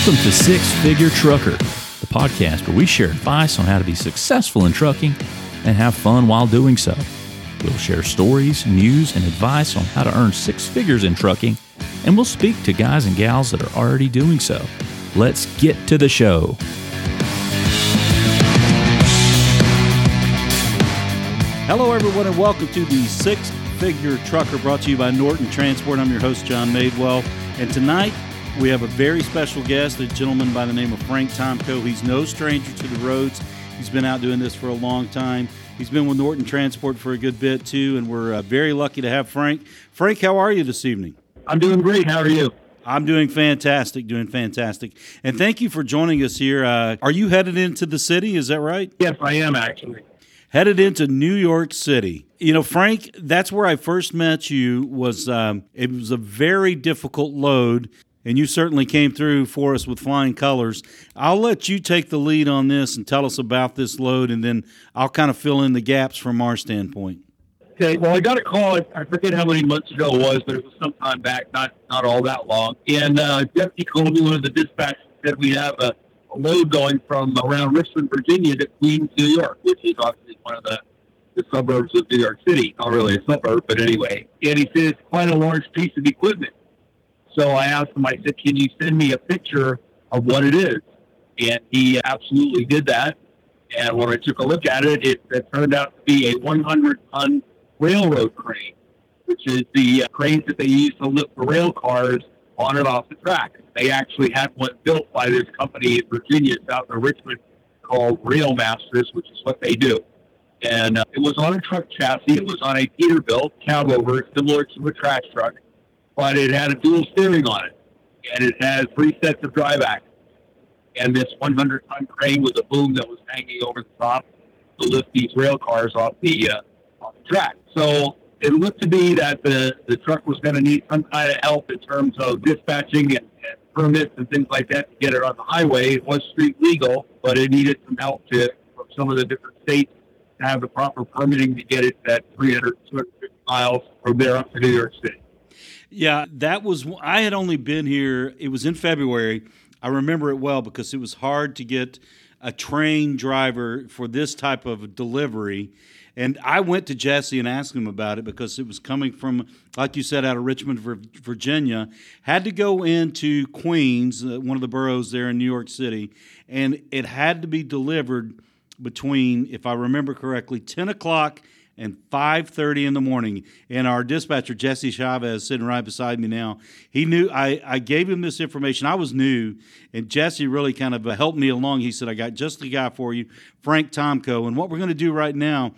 Welcome to Six Figure Trucker, the podcast where we share advice on how to be successful in trucking and have fun while doing so. We'll share stories, news, and advice on how to earn six figures in trucking, and we'll speak to guys and gals that are already doing so. Let's get to the show. Hello, everyone, and welcome to the Six Figure Trucker brought to you by Norton Transport. I'm your host, John Madewell, and tonight we have a very special guest, a gentleman by the name of Frank Tomko. He's no stranger to the roads. He's been out doing this for a long time. He's been with Norton Transport for a good bit too, and we're uh, very lucky to have Frank. Frank, how are you this evening? I'm doing great. How are you? I'm doing fantastic, doing fantastic. And thank you for joining us here. Uh, are you headed into the city? Is that right? Yes, I am actually. Headed into New York City. You know, Frank, that's where I first met you. Was um, it was a very difficult load and you certainly came through for us with flying colors. I'll let you take the lead on this and tell us about this load, and then I'll kind of fill in the gaps from our standpoint. Okay. Well, I got a call. I forget how many months ago it was, but it was some time back, not not all that long. And uh, deputy called me. One of the dispatchers said we have a, a load going from around Richmond, Virginia, to Queens, New York, which is obviously one of the the suburbs of New York City. Not really a suburb, but anyway. And he said it's quite a large piece of equipment. So I asked him, I said, can you send me a picture of what it is? And he absolutely did that. And when I took a look at it, it, it turned out to be a 100 ton railroad crane, which is the uh, cranes that they use to lift the rail cars on and off the track. They actually had one built by this company in Virginia, south of Richmond, called Rail Masters, which is what they do. And uh, it was on a truck chassis. It was on a Peterbilt cab over, similar to a trash truck but it had a dual steering on it, and it has three sets of drive axles. And this 100 ton crane with a boom that was hanging over the top to lift these rail cars off the uh, off the track. So it looked to be that the, the truck was going to need some kind of help in terms of dispatching and, and, permits and things like that to get it on the highway. It was street legal, but it needed some help to, from some of the different states to have the proper permitting to get it that 300, 250 miles from there up to New York City. Yeah, that was. I had only been here. It was in February. I remember it well because it was hard to get a train driver for this type of delivery. And I went to Jesse and asked him about it because it was coming from, like you said, out of Richmond, Virginia. Had to go into Queens, uh, one of the boroughs there in New York City, and it had to be delivered between, if I remember correctly, 10 o'clock and 5.30 in the morning and our dispatcher jesse chavez sitting right beside me now. He knew I, I gave him this information. I was new and jesse really kind of helped me along. He said i got just the guy for you frank tomko. And what we're going to do right now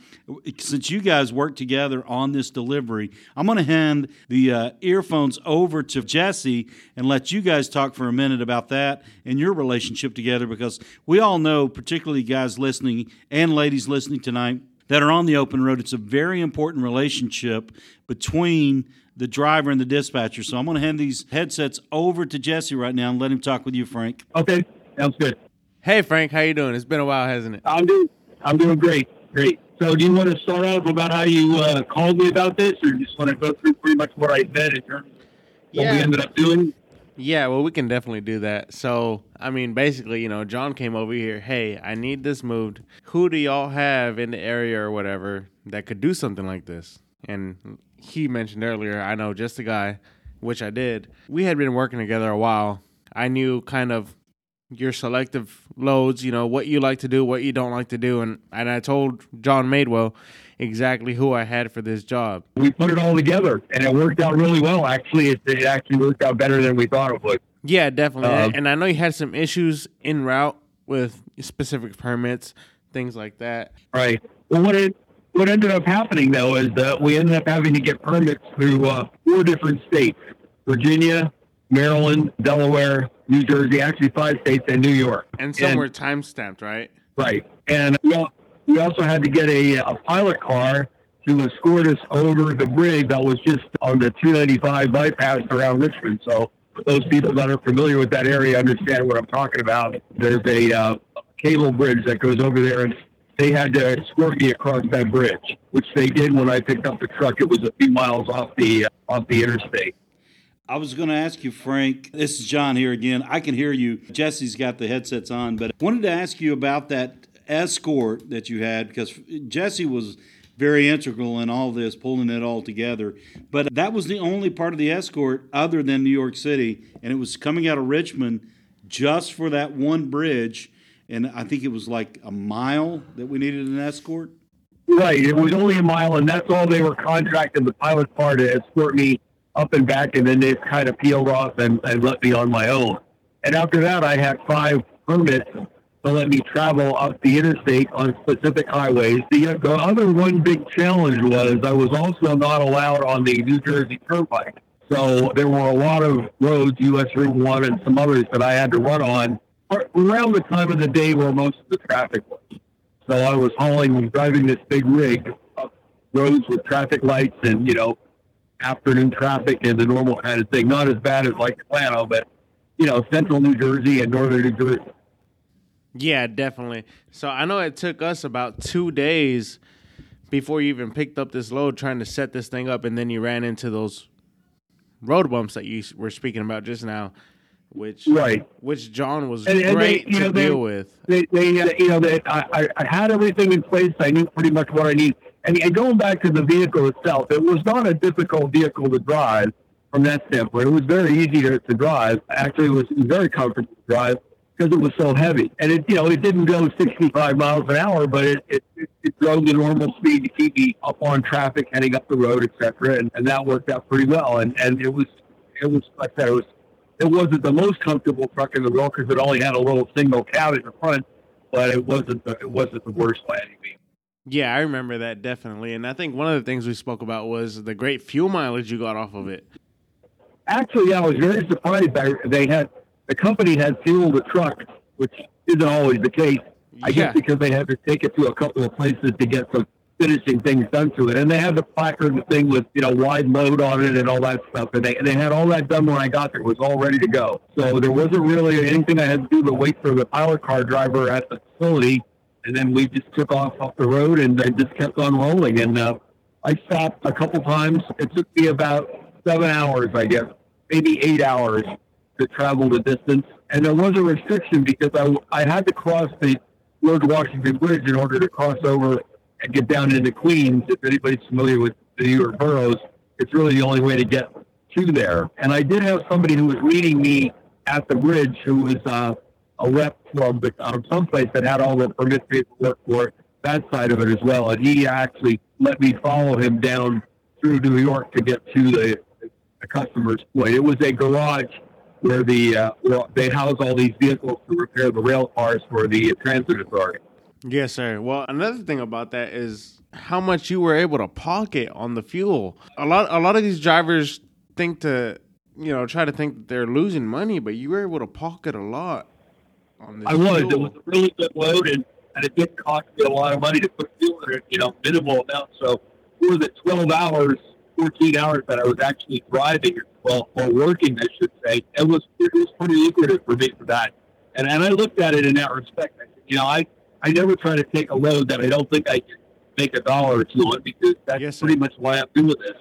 since you guys work together on this delivery i'm going to hand the uh, earphones over to jesse and let you guys talk for a minute about that and your relationship together because we all know particularly guys listening and ladies listening tonight that are on the open road. It's a very important relationship between the driver and the dispatcher. So I'm going to hand these headsets over to Jesse right now and let him talk with you, Frank. Okay, sounds good. Hey, Frank, how you doing? It's been a while, hasn't it? I'm doing. I'm doing great. Great. So, do you want to start off about how you uh, called me about this, or just want to go through pretty much what I said in terms of what yeah. we ended up doing? Yeah, well, we can definitely do that. So, I mean, basically, you know, John came over here. Hey, I need this moved. Who do y'all have in the area or whatever that could do something like this? And he mentioned earlier, I know just a guy, which I did. We had been working together a while. I knew kind of your selective loads, you know, what you like to do, what you don't like to do. And, and I told John Madewell, exactly who I had for this job. We put it all together, and it worked out really well. Actually, it, it actually worked out better than we thought it would. Yeah, definitely. Um, and I know you had some issues in route with specific permits, things like that. Right. Well, what it what ended up happening though is that we ended up having to get permits through uh, four different states: Virginia, Maryland, Delaware, New Jersey, actually five states, and New York. And some and, were time stamped, right? Right. And well, we also had to get a, a pilot car to escort us over the bridge that was just on the 295 bypass around Richmond. So those people that are familiar with that area understand what I'm talking about. There's a uh, cable bridge that goes over there, and they had to escort me across that bridge, which they did when I picked up the truck. It was a few miles off the uh, off the interstate. I was going to ask you, Frank. This is John here again. I can hear you. Jesse's got the headsets on, but I wanted to ask you about that escort that you had because Jesse was very integral in all this, pulling it all together. But that was the only part of the escort other than New York City, and it was coming out of Richmond just for that one bridge. And I think it was like a mile that we needed an escort. Right. It was only a mile, and that's all they were contracting the pilot car to escort me up and back, and then they kind of peeled off and, and let me on my own. And after that, I had five permits to let me travel up the interstate on specific highways. The, uh, the other one big challenge was I was also not allowed on the New Jersey Turnpike. So there were a lot of roads, US Route 1 and some others that I had to run on around the time of the day where most of the traffic was. So I was hauling, and driving this big rig up roads with traffic lights and, you know, afternoon traffic and the normal kind of thing. Not as bad as like Atlanta, but, you know, central New Jersey and northern New Jersey. Yeah, definitely. So I know it took us about two days before you even picked up this load trying to set this thing up, and then you ran into those road bumps that you were speaking about just now, which right, which John was and, and great they, to know, deal with. They, they, uh, you know, they, I, I had everything in place. I knew pretty much what I need. And, and going back to the vehicle itself, it was not a difficult vehicle to drive from that standpoint. It was very easy to, to drive. Actually, it was very comfortable to drive because it was so heavy. And it, you know, it didn't go 65 miles an hour, but it, it, it drove the normal speed to keep me up on traffic, heading up the road, etc. And, and that worked out pretty well. And, and it was, it was, like I said, it was, it wasn't the most comfortable truck in the world because it only had a little single cab in the front, but it wasn't the, it wasn't the worst by any means. Yeah, I remember that definitely. And I think one of the things we spoke about was the great fuel mileage you got off of it. Actually, I was very surprised. They had the company had fueled the truck, which isn't always the case. I yeah. guess because they had to take it to a couple of places to get some finishing things done to it, and they had the placard the thing with you know wide load on it and all that stuff, and they they had all that done when I got there. It was all ready to go. So there wasn't really anything I had to do but wait for the pilot car driver at the facility, and then we just took off off the road and, I just kept on rolling. And uh, I stopped a couple times. It took me about seven hours, I guess, maybe eight hours to travel the distance. And there was a restriction because I, I had to cross the George Washington Bridge in order to cross over and get down into Queens. If anybody's familiar with the New York boroughs, it's really the only way to get to there. And I did have somebody who was reading me at the bridge who was uh, a rep from the, um, someplace that had all the permit paperwork for that side of it as well. And he actually let me follow him down through New York to get to the, the customer's point. It was a garage where the uh, where they house all these vehicles to repair the rail cars for the transit authority. Yes, sir. Well, another thing about that is how much you were able to pocket on the fuel. A lot, a lot of these drivers think to, you know, try to think that they're losing money, but you were able to pocket a lot on this. I was. Fuel. It was a really good load, and, and it didn't cost me a lot of money to put fuel in it. You know, minimal amount. So for the twelve hours, fourteen hours that I was actually driving, well, or working, I should say, it was it was pretty lucrative for me for that. And and I looked at it in that respect. I said, you know, I I never try to take a load that I don't think I can make a dollar or two on because that's yes, pretty much why I'm doing this.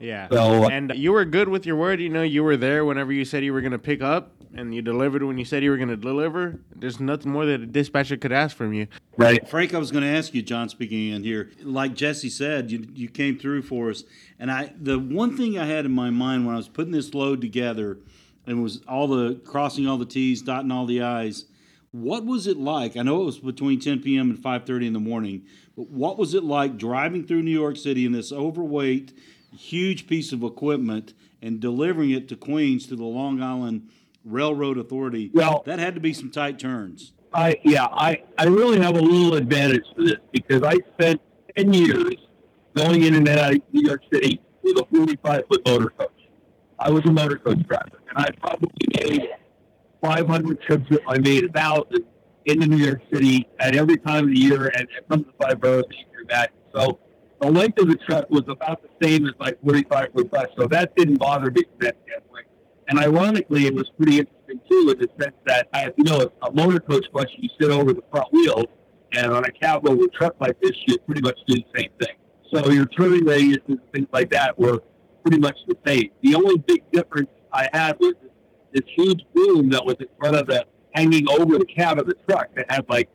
Yeah. So uh, and you were good with your word. You know, you were there whenever you said you were going to pick up, and you delivered when you said you were going to deliver. There's nothing more that a dispatcher could ask from you. Right. Frank, I was going to ask you, John, speaking in here. Like Jesse said, you you came through for us, and I the one thing I had in my mind when I was putting this load together, and was all the crossing all the T's, dotting all the I's. What was it like? I know it was between 10 p.m. and 5:30 in the morning, but what was it like driving through New York City in this overweight huge piece of equipment and delivering it to Queens to the Long Island Railroad Authority. Well, that had to be some tight turns. I yeah, I, I really have a little advantage for this because I spent ten years going in and out of New York City with a forty-five foot motor coach. I was a motor coach driver, and I probably made five hundred trips. I made a thousand into New York City at every time of the year, and some of the five boroughs that you that. So the length of the truck was about the same as my 45 foot bus, so that didn't bother me that standpoint. And ironically, it was pretty interesting too in the sense that, I, you know, a motor coach bus, you sit over the front wheels, and on a cab truck like this, you pretty much do the same thing. So your turning radius and things like that were pretty much the same. The only big difference I had was this huge boom that was in front of the hanging over the cab of the truck that had like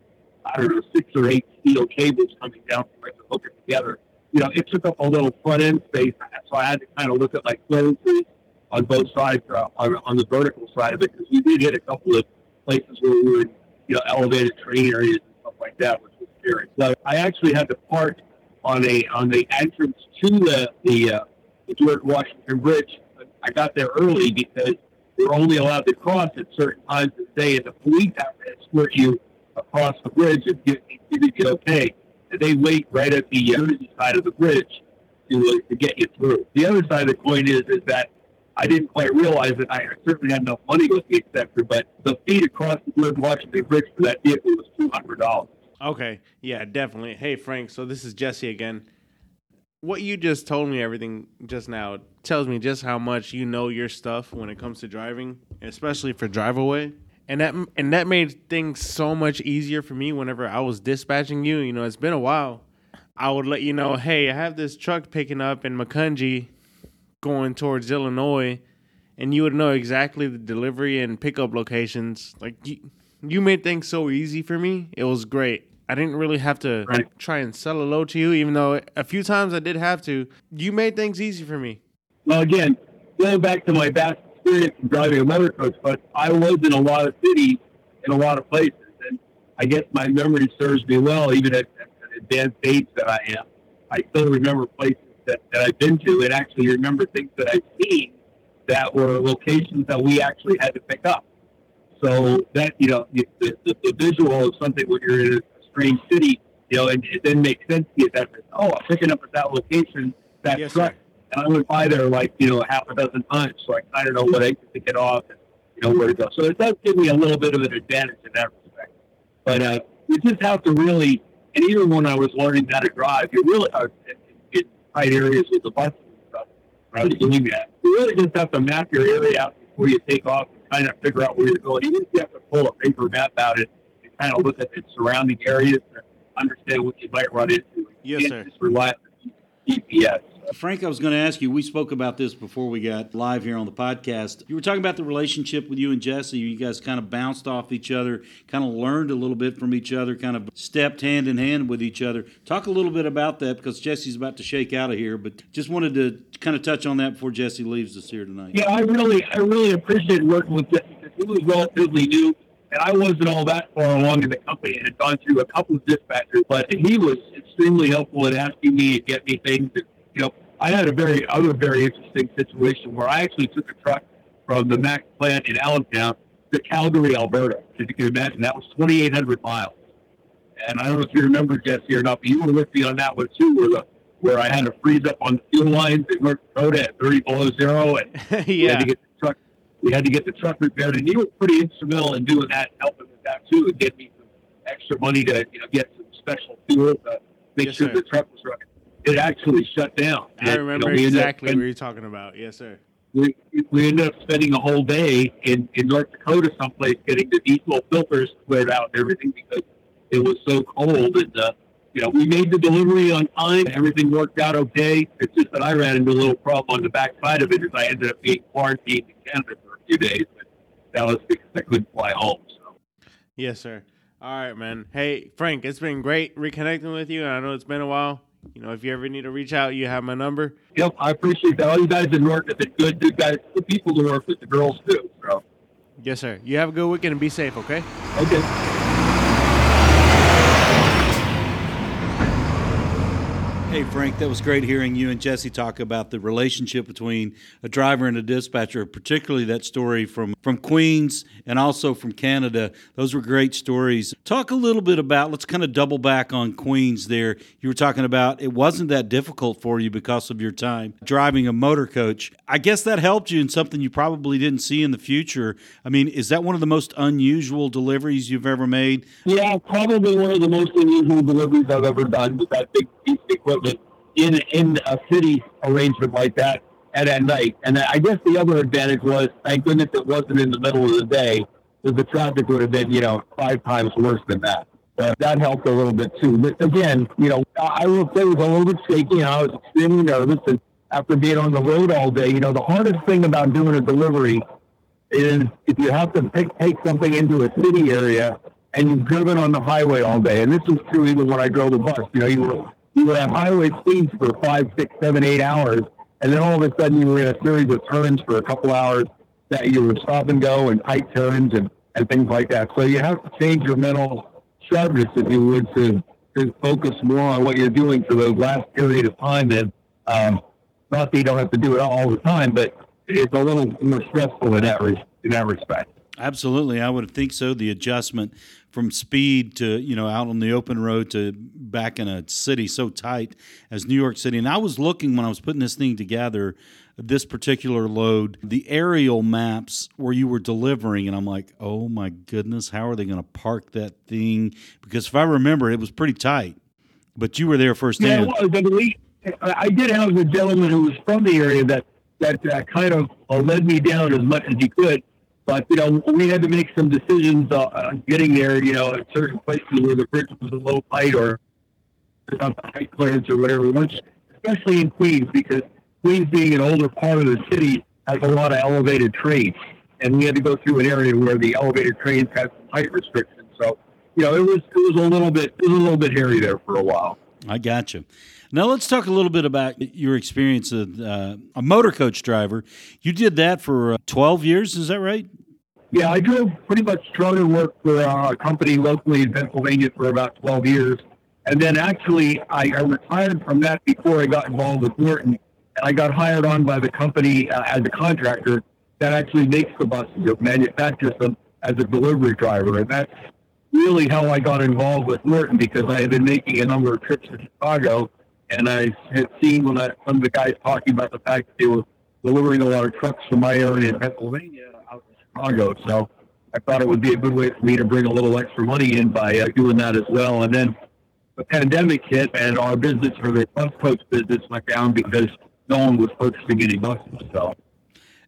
I don't know six or eight steel cables coming down from it to hook it together. You know, it took up a little front end space, so I had to kind of look at like clearances on both sides uh, on, on the vertical side of it because we did hit a couple of places where we were you know elevated train areas and stuff like that, which was scary. So I actually had to park on a on the entrance to the the, uh, the George Washington Bridge. I got there early because we're only allowed to cross at certain times of the day, and the police have to escort you across the bridge and give, give you okay. They wait right at the uh, side of the bridge to, uh, to get you through. The other side of the coin is is that I didn't quite realize that I certainly had enough money with the acceptor, but the fee to cross the George Washington Bridge for that vehicle was two hundred dollars. Okay, yeah, definitely. Hey, Frank. So this is Jesse again. What you just told me, everything just now, tells me just how much you know your stuff when it comes to driving, especially for drive away. And that and that made things so much easier for me whenever I was dispatching you. You know, it's been a while. I would let you know, hey, I have this truck picking up in Macungie, going towards Illinois, and you would know exactly the delivery and pickup locations. Like you, you made things so easy for me. It was great. I didn't really have to Right. try and sell a load to you, even though a few times I did have to. You made things easy for me. Well, again, going back to my vast experience in driving a motor coach, but I lived in a lot of cities, in a lot of places, and I guess my memory serves me well, even at, at an advanced age that I am. I still remember places that, that I've been to, and actually remember things that I've seen that were locations that we actually had to pick up. So that you know, the, the, the visual of something when you're in a strange city, you know, and it then makes sense to you that oh, I'm picking up at that location, that Yes, truck. And I went by there like, you know, half a dozen times, so I kind of know what exit to get off and, you know, where to go. So it does give me a little bit of an advantage in that respect. But uh, you just have to really, and even when I was learning how to drive, you really are in, in tight areas with the buses and stuff. When I was doing that, you really just have to map your area out before you take off and kind of figure out where you're going. Even if you have to pull a paper map out and kind of look at the surrounding areas to understand what you might run into. You Yes, can't sir. Just rely on GPS. Frank, I was going to ask you. We spoke about this before we got live here on the podcast. You were talking about the relationship with you and Jesse. You guys kind of bounced off each other, kind of learned a little bit from each other, kind of stepped hand in hand with each other. Talk a little bit about that because Jesse's about to shake out of here, but just wanted to kind of touch on that before Jesse leaves us here tonight. Yeah, I really, I really appreciate working with Jesse because he was relatively new, and I wasn't all that far along in the company and had gone through a couple of dispatchers. But he was extremely helpful in asking me to get me things. And, you know, I had a very, other very interesting situation where I actually took a truck from the Mack plant in Allentown to Calgary, Alberta. As you can imagine, that was 2,800 miles. And I don't know if you remember Jesse or not, but you were with me on that one too, where the where I had to freeze up on the fuel lines in North Dakota at 30 below zero, and yeah. we had to get the truck. We had to get the truck repaired, and you were pretty instrumental in doing that, helping with that too, and getting me some extra money to you know get some special fuel to make Yes, sure sir. the truck was running. It actually shut down. I And, you remember know, we ended up exactly spending- what you're talking about. Yes, sir. we, we ended up spending a whole day in, in North Dakota someplace getting the diesel filters cleared out and everything because it was so cold. And, uh, you know, we made the delivery on time. Everything worked out okay. It's just that I ran into a little problem on the back side of it as I ended up being quarantined in Canada for a few days. But that was because I couldn't fly home. So, Yes, sir. All right, man. Hey, Frank, it's been great reconnecting with you. I know it's been a while. You know, if you ever need to reach out, you have my number. yep, I appreciate that. All you guys in North have been good, good guys, good people to work with, the girls too. So, Yes, sir. You have a good weekend and be safe, okay? okay. Hey, Frank, that was great hearing you and Jesse talk about the relationship between a driver and a dispatcher, particularly that story from, from Queens and also from Canada. Those were great stories. Talk a little bit about, let's kind of double back on Queens there. You were talking about it wasn't that difficult for you because of your time driving a motor coach. I guess that helped you in something you probably didn't see in the future. I mean, is that one of the most unusual deliveries you've ever made? Yeah, probably one of the most unusual deliveries I've ever done that big piece of in in a city arrangement like that at at night. And I guess the other advantage was, thank goodness it wasn't in the middle of the day, because the traffic would have been, you know, five times worse than that. Uh, that helped a little bit too. But again, you know, I will say it was a little bit shaky. and I was extremely nervous, and after being on the road all day. You know, the hardest thing about doing a delivery is if you have to take, take something into a city area and you've driven on the highway all day. And this was true even when I drove the bus. You know, you would, you would have highway speeds for five, six, seven, eight hours. And then all of a sudden you were in a series of turns for a couple hours that you would stop and go and tight turns and, and things like that. So you have to change your mental sharpness, if you would, to, to focus more on what you're doing for the last period of time. And um, not that you don't have to do it all the time, but it's a little more stressful in that, res- in that respect. Absolutely, I would think so. The adjustment from speed to you know out on the open road to back in a city so tight as New York City. And I was looking when I was putting this thing together, this particular load, the aerial maps where you were delivering, and I'm like, oh my goodness, how are they going to park that thing? Because if I remember, it was pretty tight. But you were there firsthand. Yeah, we, I did have a gentleman who was from the area that that uh, kind of uh, led me down as much as he could. But you know, we had to make some decisions uh, getting there. You know, at certain places where the bridge was a low height or height clearance or whatever. Once, especially in Queens, because Queens being an older part of the city has a lot of elevated trains, and we had to go through an area where the elevated trains had some height restrictions. So, you know, it was it was a little bit it was a little bit hairy there for a while. I got you. Now let's talk a little bit about your experience as uh, a motor coach driver. You did that for uh, 12 years, is that right? Yeah, I drove pretty much drone work for uh, a company locally in Pennsylvania for about 12 years. And then actually, I, I retired from that before I got involved with Norton. And I got hired on by the company uh, as a contractor that actually makes the buses, it manufactures them as a delivery driver. And that's really how I got involved with Norton because I had been making a number of trips to Chicago and I had seen when I, some of the guys talking about the fact that they were delivering a lot of trucks from my area in Pennsylvania Chicago. So I thought it would be a good way for me to bring a little extra money in by uh, doing that as well. And then the pandemic hit, and our business for the bus coach business went down because no one was purchasing any buses. So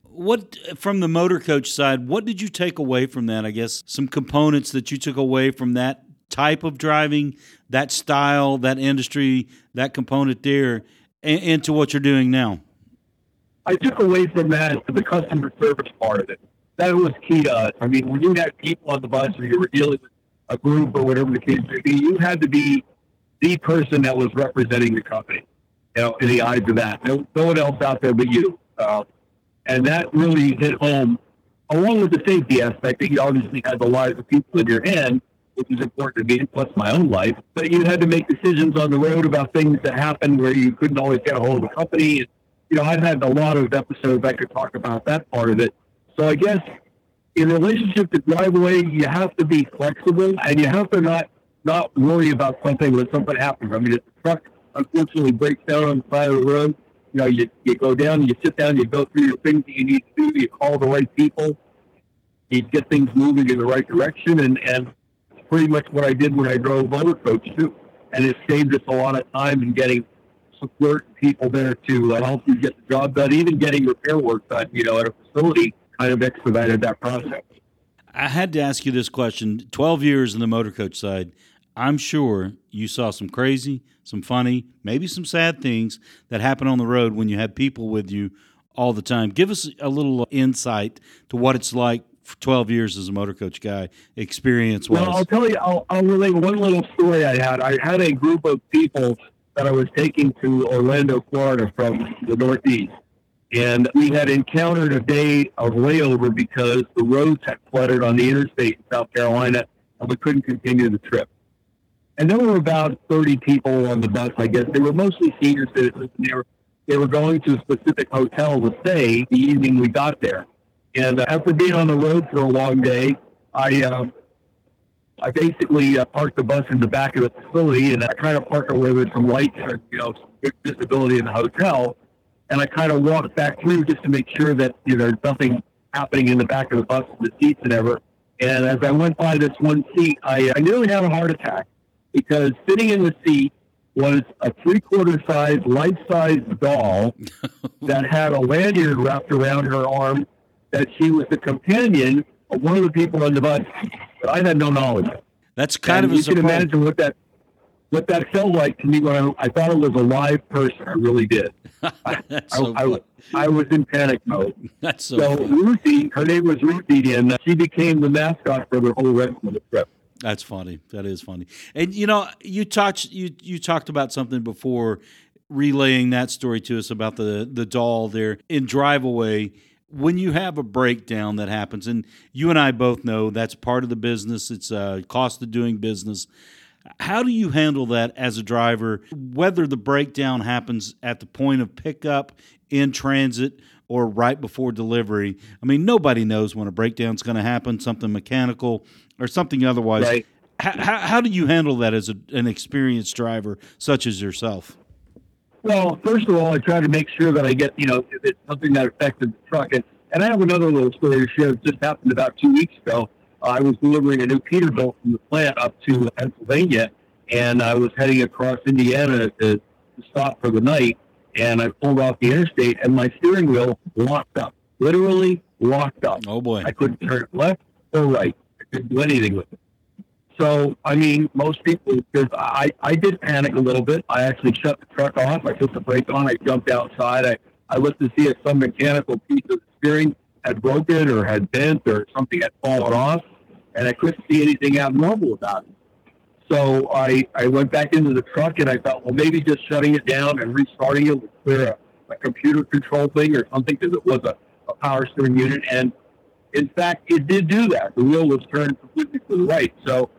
what from the motor coach side what did you take away from that i guess some components that you took away from that type of driving, that style, that industry, that component there, and, into what you're doing now? I took away from that the customer service part of it. That was key to us. I mean, when you had people on the bus or you were dealing with a group or whatever the case may be, you had to be the person that was representing the company, you know, in the eyes of that. No, no one else out there but you. Uh, and that really hit home, along with the safety aspect that you obviously had the lives of people in your hand which is important to me, plus my own life. But you had to make decisions on the road about things that happened where you couldn't always get a hold of the company. And, you know, I've had a lot of episodes I could talk about that part of it. So I guess in relationship to driveway, you have to be flexible and you have to not not worry about something when something happens. I mean, if the truck unfortunately breaks down on the side of the road, you know, you, you go down, you sit down, you go through your things that you need to do, you call the right people, you get things moving in the right direction, and, and pretty much what I did when I drove motor coach too, and it saved us a lot of time in getting support people there to help you get the job done, even getting repair work done. You know, at a facility, kind of expedited that process. I had to ask you this question: Twelve years in the motor coach side. I'm sure you saw some crazy, some funny, maybe some sad things that happen on the road when you have people with you all the time. Give us a little insight to what it's like for 12 years as a motor coach guy experience was? Well, I'll tell you, I'll, I'll relate one little story I had. I had a group of people that I was taking to Orlando, Florida from the Northeast. And we had encountered a day of layover because the roads had flooded on the interstate in South Carolina and we couldn't continue the trip. And there were about 30 people on the bus, I guess. They were mostly senior citizens. And they were, they were going to a specific hotel to stay the evening we got there. And uh, after being on the road for a long day, I uh, I basically uh, parked the bus in the back of the facility, and I kind of parked away with some lights you know visibility in the hotel. And I kind of walked back through just to make sure that you know there's nothing happening in the back of the bus, the seats and ever. And as I went by this one seat, I, I nearly had a heart attack because sitting in the seat was a three-quarter size, life-size doll that had a lanyard wrapped around her arm that she was the companion of one of the people on the bus but I had no knowledge of. That's kind and of you can imagine what that what that felt like to me when I, I thought it was a live person. I really did. I, so I, was, I was in panic mode. That's so. So. Ruthie, her name was Ruthie, and uh, she became the mascot for the whole rest of the trip. That's funny. That is funny. And you know, you touched you you talked about something before relaying that story to us about the the doll there in drive away when you have a breakdown that happens and you and I both know that's part of the business it's a cost of doing business how do you handle that as a driver whether the breakdown happens at the point of pickup in transit or right before delivery i mean nobody knows when a breakdown's going to happen something mechanical or something otherwise Right. how, how, how do you handle that as a, an experienced driver such as yourself Well, first of all, I try to make sure that I get, you know, if it's something that affected the truck. And, and I have another little story to share. It just happened about two weeks ago. I was delivering a new Peterbilt from the plant up to Pennsylvania, and I was heading across Indiana to, to stop for the night. And I pulled off the interstate, and my steering wheel locked up, literally locked up. oh boy I couldn't turn it left or right. I couldn't do anything with it. So, I mean, most people, because I, I did panic a little bit. I actually shut the truck off. I took the brake on. I jumped outside. I, I looked to see if some mechanical piece of the steering had broken or had bent or something had fallen off. And I couldn't see anything abnormal about it. So I, I went back into the truck and I thought, well, maybe just shutting it down and restarting it would clear a, a computer control thing or something because it was a, a power steering unit. And in fact, it did do that. The wheel was turned completely to the right. So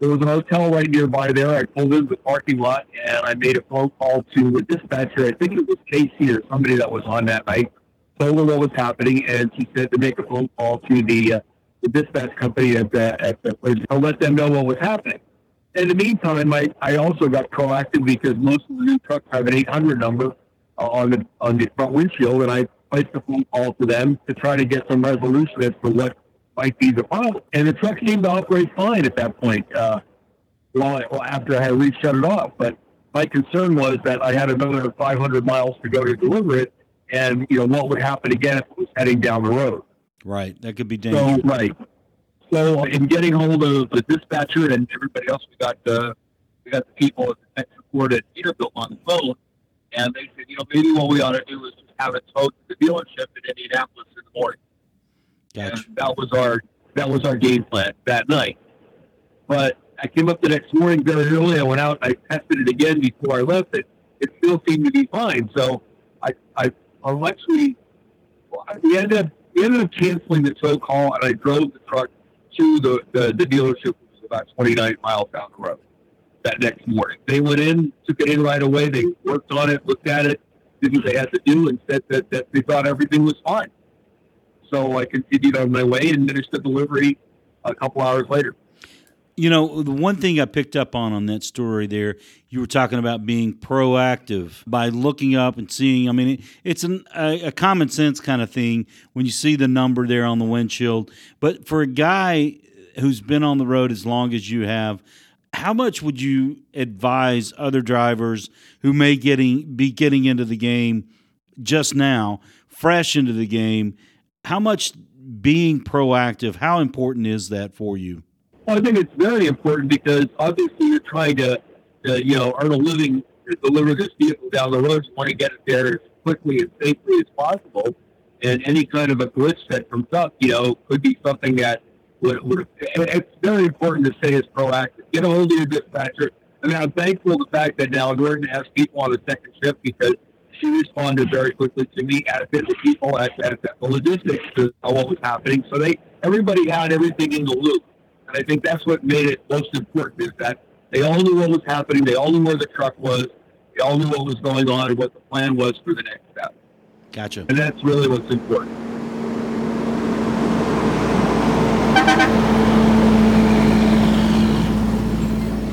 there was a hotel right nearby there. I pulled into the parking lot and I made a phone call to the dispatcher. I think it was Casey or somebody that was on that night. Told her what was happening, and she said to make a phone call to the uh, the dispatch company at the at the place to let them know what was happening. In the meantime, I, I also got proactive because most of the new trucks have an 800 number uh, on the on the front windshield, and I placed a phone call to them to try to get some resolution as to what might be the problem. And the truck seemed to operate fine at that point. Uh, well, after I had reshut it off, but my concern was that I had another 500 miles to go to deliver it, and you know what would happen again if it was heading down the road. right that could be dangerous So right. So in getting hold of the dispatcher and everybody else, we got the we got the people at the tech support at Peterbilt on the phone, and they said, you know, maybe what we ought to do is just have it towed to the dealership in Indianapolis in the morning. gotcha And that was our that was our game plan that night. But I came up the next morning very early. I went out. I tested it again before I left. It it still seemed to be fine. So I I unless we we ended up we ended up canceling the tow call, and I drove the truck to the the, the dealership, which was about 29 miles down the road. That next morning, they went in, took it in right away. They worked on it, looked at it, did what they had to do, and said that, that they thought everything was fine. So I continued on my way and finished the delivery a couple hours later. You know, the one thing I picked up on on that story there, you were talking about being proactive by looking up and seeing. I mean, it, it's an, a, a common sense kind of thing when you see the number there on the windshield. But for a guy who's been on the road as long as you have, how much would you advise other drivers who may getting be getting into the game just now, fresh into the game? How much being proactive? How important is that for you? Well, I think it's very important because obviously you're trying to, you know, earn a living to deliver this vehicle down the road. You want to get it there as quickly and safely as possible. And any kind of a glitch that comes up, you know, could be something that would, would it's very important to stay as proactive. Get a hold of your dispatcher. I mean, I'm thankful the fact that now Norton has people on the second shift because she responded very quickly to me, as the people at, at the logistics to know what was happening. So they, everybody had everything in the loop. And I think that's what made it most important is that they all knew what was happening. They all knew where the truck was. They all knew what was going on and what the plan was for the next step. Gotcha. And that's really what's important.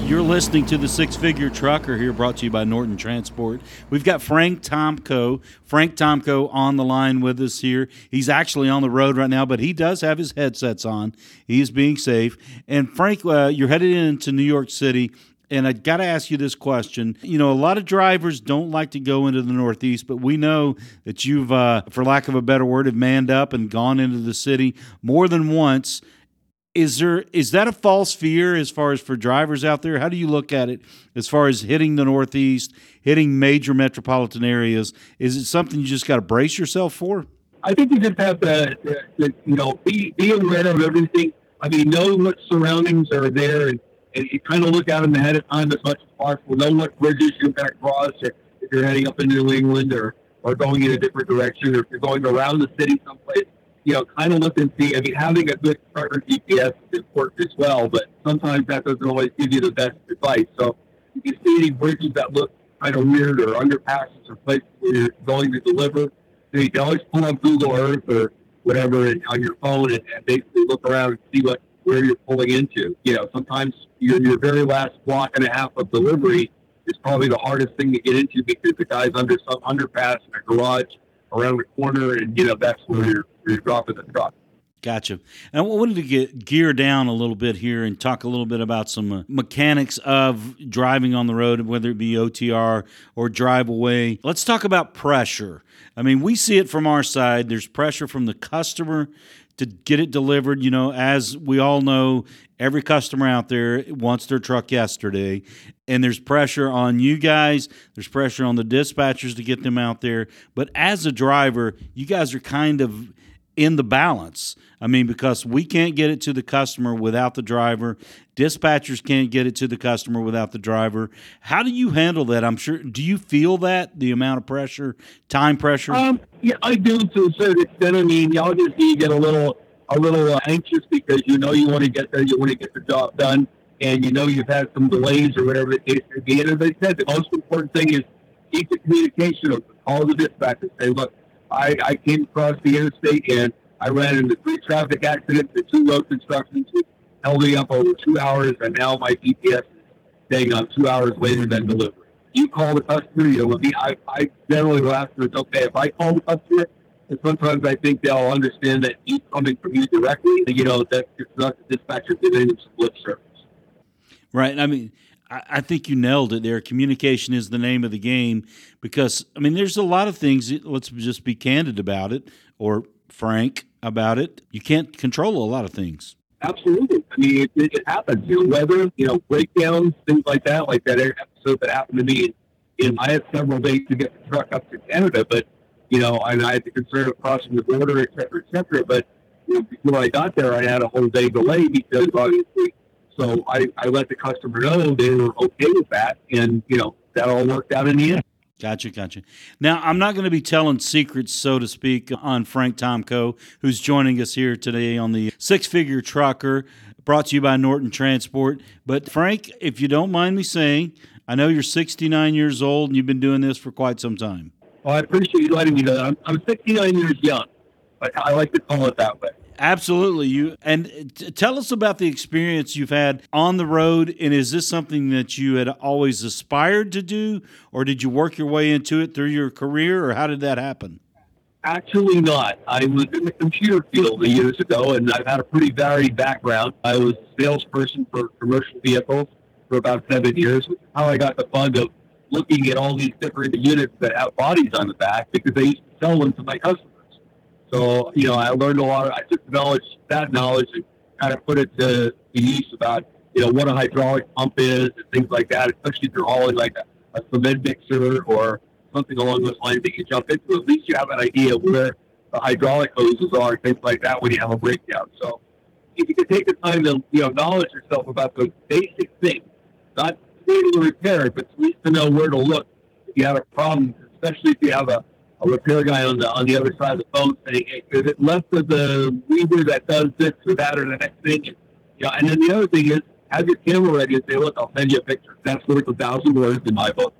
You're listening to the Six Figure Trucker here, brought to you by Norton Transport. We've got Frank Tomko. Frank Tomko on the line with us here. He's actually on the road right now, but he does have his headsets on. He's being safe. And Frank, uh, you're headed into New York City. And I got to ask you this question. You know, a lot of drivers don't like to go into the Northeast, but we know that you've, uh, for lack of a better word, have manned up and gone into the city more than once. Is there is that a false fear as far as for drivers out there? How do you look at it as far as hitting the Northeast, hitting major metropolitan areas? Is it something you just got to brace yourself for? I think you just have to, to, to, you know, be be aware of everything. I mean, know what surroundings are there, and, and you kind of look at them ahead of time as much as possible. Know what bridges you're going to cross if, if you're heading up into New England or or going in a different direction, or if you're going around the city someplace you know, kind of look and see. I mean, having a good partner GPS is important as well, but sometimes that doesn't always give you the best advice. So if you see any bridges that look kind of weird or underpasses or places where you're going to deliver, then you can always pull up Google Earth or whatever on your phone and, and basically look around and see what where you're pulling into. You know, sometimes your, your very last block and a half of delivery is probably the hardest thing to get into because the guy's under some underpass in a garage around the corner, and you know that's where you're, you're dropping the truck. Gotcha. And I wanted to get gear down a little bit here and talk a little bit about some uh, mechanics of driving on the road, whether it be OTR or drive away. Let's talk about pressure. I mean, we see it from our side. There's pressure from the customer to get it delivered. You know, as we all know, every customer out there wants their truck yesterday, and there's pressure on you guys. There's pressure on the dispatchers to get them out there. But as a driver, you guys are kind of in the balance. I mean, because we can't get it to the customer without the driver. Dispatchers can't get it to the customer without the driver. How do you handle that? I'm sure. Do you feel that the amount of pressure, time pressure? Um, yeah, I do to a certain extent. I mean, y'all just you get a little, a little uh, anxious because you know you want to get there, you want to get the job done, and you know you've had some delays or whatever may be. And as I said, the most important thing is keep the communication open. Call the dispatcher. Say, look, I, I came across the interstate and I ran into three traffic accidents and two road constructions, held me up over two hours, and now my GPS is saying I'm two hours later than delivery. You call the customer, you know, me, I, I generally ask them, it's okay if I call the customer, and sometimes I think they'll understand that he's coming from you directly, you know, that it's not the dispatcher giving them split service. Right. I mean, I think you nailed it there. Communication is the name of the game because, I mean, there's a lot of things, let's just be candid about it or frank about it. You can't control a lot of things. Absolutely. I mean, it, it happens. You know, weather, you know, breakdowns, things like that, like that episode that happened to me. And I had several days to get the truck up to Canada, but, you know, and I had the concern of crossing the border, et cetera, et cetera. But you know, before I got there, I had a whole day delay because obviously so I, I let the customer know they were okay with that, and you know that all worked out in the end. Gotcha, gotcha. Now, I'm not going to be telling secrets, so to speak, on Frank Tomko, who's joining us here today on the Six Figure Trucker, brought to you by Norton Transport. But, Frank, if you don't mind me saying, I know you're 69 years old and you've been doing this for quite some time. Well, I appreciate you letting me know that. I'm, I'm 69 years young, but I like to call it that way. Absolutely. You and t- tell us about the experience you've had on the road and is this something that you had always aspired to do or did you work your way into it through your career or how did that happen? Actually not. I was in the computer field years ago and I've had a pretty varied background. I was a salesperson for commercial vehicles for about 7 years. How I got the bug of looking at all these different units that have bodies on the back because I used to sell them to my customers. So, you know, I learned a lot. I took knowledge, that knowledge, and kind of put it to, use about, you know, what a hydraulic pump is and things like that, especially if you're hauling like a, a cement mixer or something along those lines that you jump into. At least you have an idea where the hydraulic hoses are, and things like that when you have a breakdown. So if you can take the time to, you know, knowledge yourself about those basic things, not able to repair it, but at least to know where to look if you have a problem, especially if you have a a repair guy on the on the other side of the phone saying, hey, is it left of the weaver that does this or that or the next thing? And, yeah, and then the other thing is have your camera ready and say, look, I'll send you a picture. That's worth a thousand words in my book.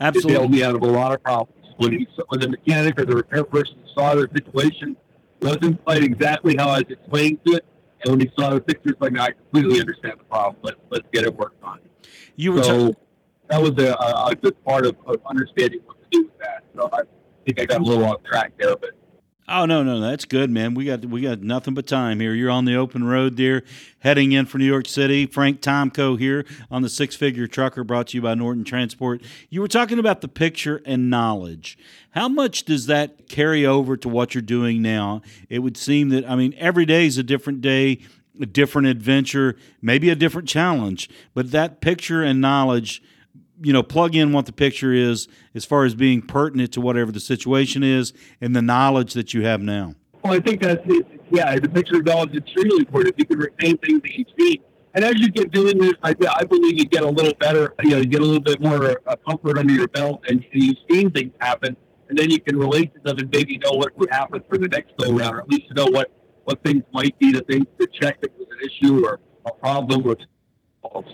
Absolutely. It bailed me out of a lot of problems. When, he, when the mechanic or the repair person saw the situation, wasn't quite exactly how I was explaining to it. And when he saw the pictures, like, I completely understand the problem. Let's, let's get it worked on. You were so t- that was a, a good part of, of understanding what to do with that. So I, think I got a little off track there, but. Oh no, no, that's good, man. We got we got nothing but time here. You're on the open road there, heading in for New York City. Frank Tomko here on the Six Figure Trucker, brought to you by Norton Transport. You were talking about the picture and knowledge. How much does that carry over to what you're doing now? It would seem that I mean every day is a different day a different adventure, maybe a different challenge. But that picture and knowledge, you know, plug in what the picture is as far as being pertinent to whatever the situation is and the knowledge that you have now. Well, I think that's it. Yeah, the picture of knowledge is extremely important. If you can retain things that you see, and as you get doing this, I, I believe you get a little better. You know, you get a little bit more uh, comfort under your belt, and you've seen things happen, and then you can relate to them and maybe know what would happen for the next go round, or at least know what what things might be the things to check if there's an issue or a problem with.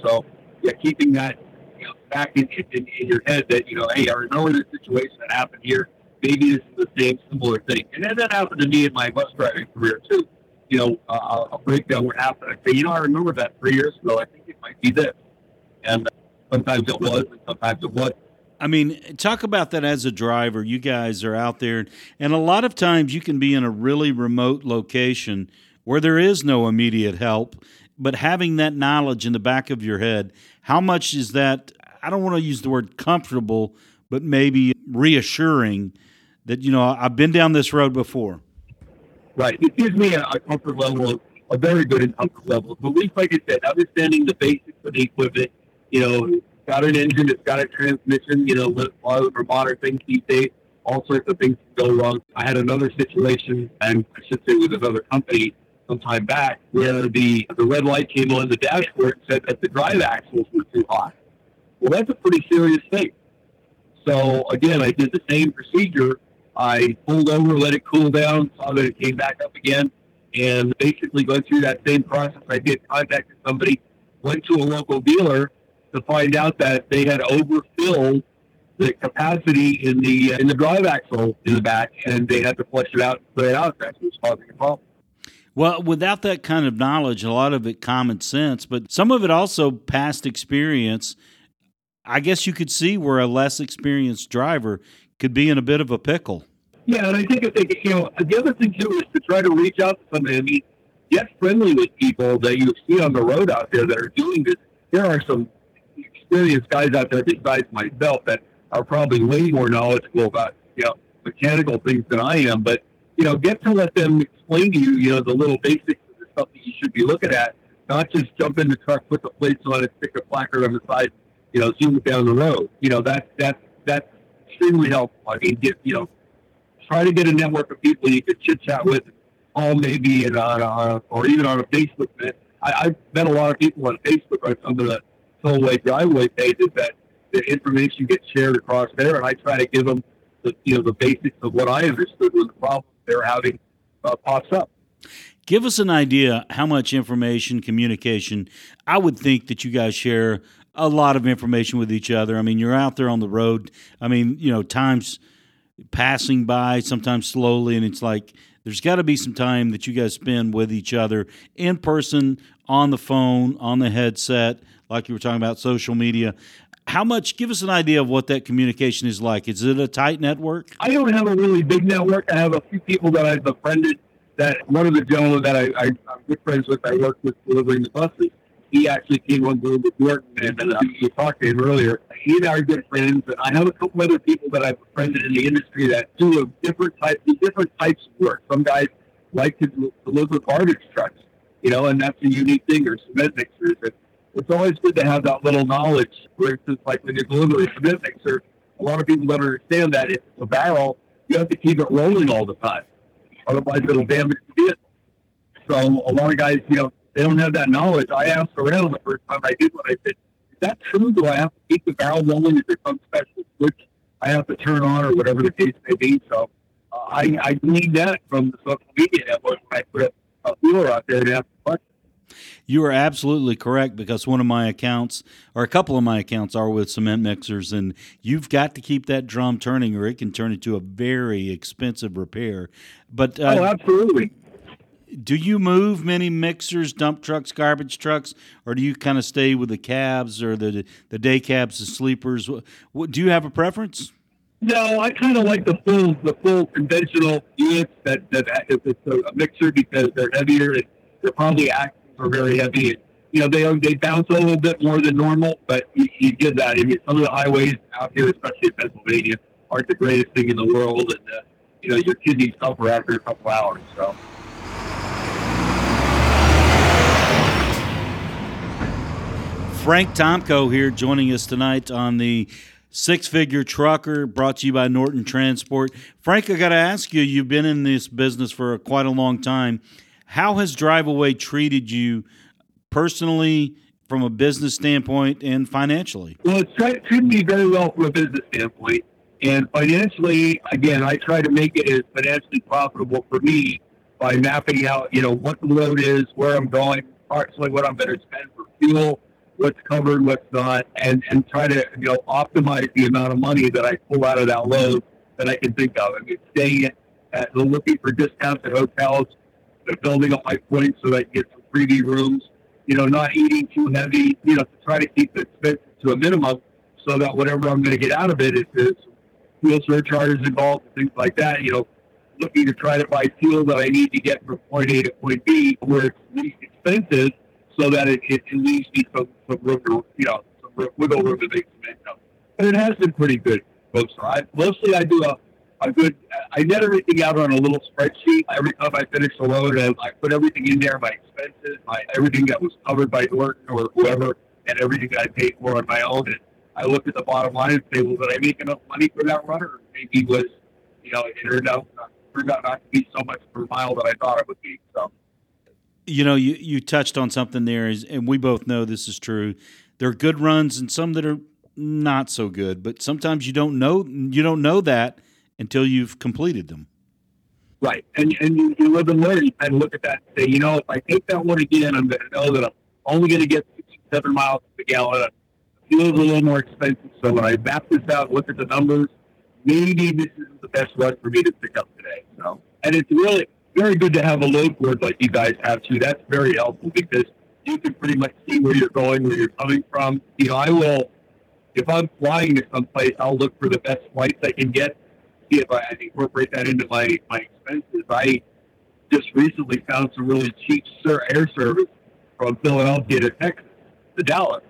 So, yeah, keeping that you know, back in, in, in your head that you know, hey, I remember this situation that happened here. Maybe this is the same similar thing, and then that happened to me in my bus driving career too you know, uh, I'll break down what happened. I say, you know, I remember that three years ago. I think it might be this. And sometimes it was, and sometimes it wasn't. I mean, talk about that as a driver. You guys are out there, and a lot of times you can be in a really remote location where there is no immediate help, but having that knowledge in the back of your head, how much is that? I don't want to use the word comfortable, but maybe reassuring that, you know, I've been down this road before. Right. It gives me a, comfort level, a very good comfort level. But we, like I said, understanding the basics of the equipment, you know, got an engine, it's got a transmission, you know, a lot of the modern things these days, all sorts of things can go wrong. I had another situation, and I should say with another company some time back, where the, the red light came on the dashboard and said that the drive axles were too hot. Well, that's a pretty serious thing. So again, I did the same procedure I pulled over, let it cool down, saw that it came back up again, and basically went through that same process. I did contacted somebody, went to a local dealer to find out that they had overfilled the capacity in the in the drive axle in the back, and they had to flush it out and put it out. That's what's causing the problem. Well, without that kind of knowledge, a lot of it common sense, but some of it also past experience. I guess you could see where a less experienced driver could be in a bit of a pickle. Yeah, and I think if they, you know, the other thing too is to try to reach out to somebody. I mean, get friendly with people that you see on the road out there that are doing this. There are some experienced guys out there, besides myself, that are probably way more knowledgeable about you know mechanical things than I am. But you know, get to let them explain to you, you know, the little basics of the stuff that you should be looking at. Not just jump in the truck, put the plates on it, stick a placard on the side, you know, zoom it down the road. You know, that that that's extremely helpful. I mean, get, you know, try to get a network of people you could chit chat with, all maybe on, on, or even on a Facebook. I, I've met a lot of people on Facebook on some of the tollway Drive-Away pages that the information gets shared across there, and I try to give them the you know the basics of what I understood was the problem they're having uh, pops up. Give us an idea how much information, communication. I would think that you guys share a lot of information with each other. I mean, you're out there on the road. I mean, you know, times passing by, sometimes slowly, and it's like there's got to be some time that you guys spend with each other in person, on the phone, on the headset, like you were talking about social media. How much? Give us an idea of what that communication is like. Is it a tight network? I don't have a really big network. I have a few people that I've befriended. That one of the gentlemen that I, I, I'm good friends with, I work with delivering the buses he actually came on board with York, and uh, you talked to him earlier. He and I are good friends, and I have a couple other people that I've befriended in the industry that do a different type, different types of work. Some guys like to deliver garbage trucks, you know, and that's a unique thing, or cement mixers. And it's always good to have that little knowledge. For instance, like when you deliver a cement mixer, a lot of people don't understand that if it's a barrel, you have to keep it rolling all the time. Otherwise, it'll damage the vehicle. So a lot of guys, you know, they don't have that knowledge. I asked around the first time I did what I said, is that true? Do I have to keep the barrel rolling? Is there some special switch I have to turn on or whatever the case may be? So uh, I, I need that from the social media network I put a, viewer out there to ask questions. You are absolutely correct because one of my accounts, or a couple of my accounts, are with cement mixers, and you've got to keep that drum turning, or it can turn into a very expensive repair. But uh, oh, absolutely do you move many mixers, dump trucks, garbage trucks, or do you kind of stay with the cabs or the the day cabs, the sleepers? Do you have a preference? No, I kind of like the full the full conventional units that that if it's a mixer because they're heavier and they're probably axles are very heavy. You know, they they bounce a little bit more than normal, but you, you get that. I mean, some of the highways out here, especially in Pennsylvania, aren't the greatest thing in the world, and uh, you know your kidneys suffer after a couple hours. So. Frank Tomko here joining us tonight on the Six Figure Trucker brought to you by Norton Transport. Frank, I got to ask you, you've been in this business for quite a long time. How has Drive-Away treated you personally, from a business standpoint, and financially? Well, it's treated me very well from a business standpoint. And financially, again, I try to make it as financially profitable for me by mapping out, you know, what the load is, where I'm going, partially what I'm going to spend for fuel, what's covered, what's not, and, and try to, you know, optimize the amount of money that I pull out of that load that I can think of. I mean, staying at, at looking for discounts at hotels, building up my points so that I get some freebie rooms, you know, not eating too heavy, you know, to try to keep the expenses to a minimum so that whatever I'm going to get out of it is, is fuel surcharges involved and things like that, you know, looking to try to buy fuel that I need to get from point A to point B where it's least expensive so that it, it, it leaves me some, some room to, you know, some wiggle room to make some income. And it has been pretty good, folks. I, mostly I do a, a good, I net everything out on a little spreadsheet. Every time I finish a load, I, I put everything in there, my expenses, my everything that was covered by Norton or whoever, and everything that I paid for on my own. And I look at the bottom line and say, well, did I make enough money for that runner? Maybe was, you know, it turned out, turned out not to be so much per mile that I thought it would be. So you know, you, you touched on something there, and we both know this is true. There are good runs and some that are not so good, but sometimes you don't know you don't know that until you've completed them. Right, and and you, you live and learn and look at that and say, you know, if I take that one again, I'm going to know that I'm only going to get seven miles per gallon. Fuel's a little more expensive, so when I map this out, look at the numbers, maybe this is the best run for me to pick up today. So, and it's really very good to have a load board like you guys have too. That's very helpful because you can pretty much see where you're going, where you're coming from. You know, I will, if I'm flying to someplace, I'll look for the best flights I can get, see if I, incorporate that into my, my expenses. I just recently found some really cheap air service from Philadelphia to Texas to Dallas.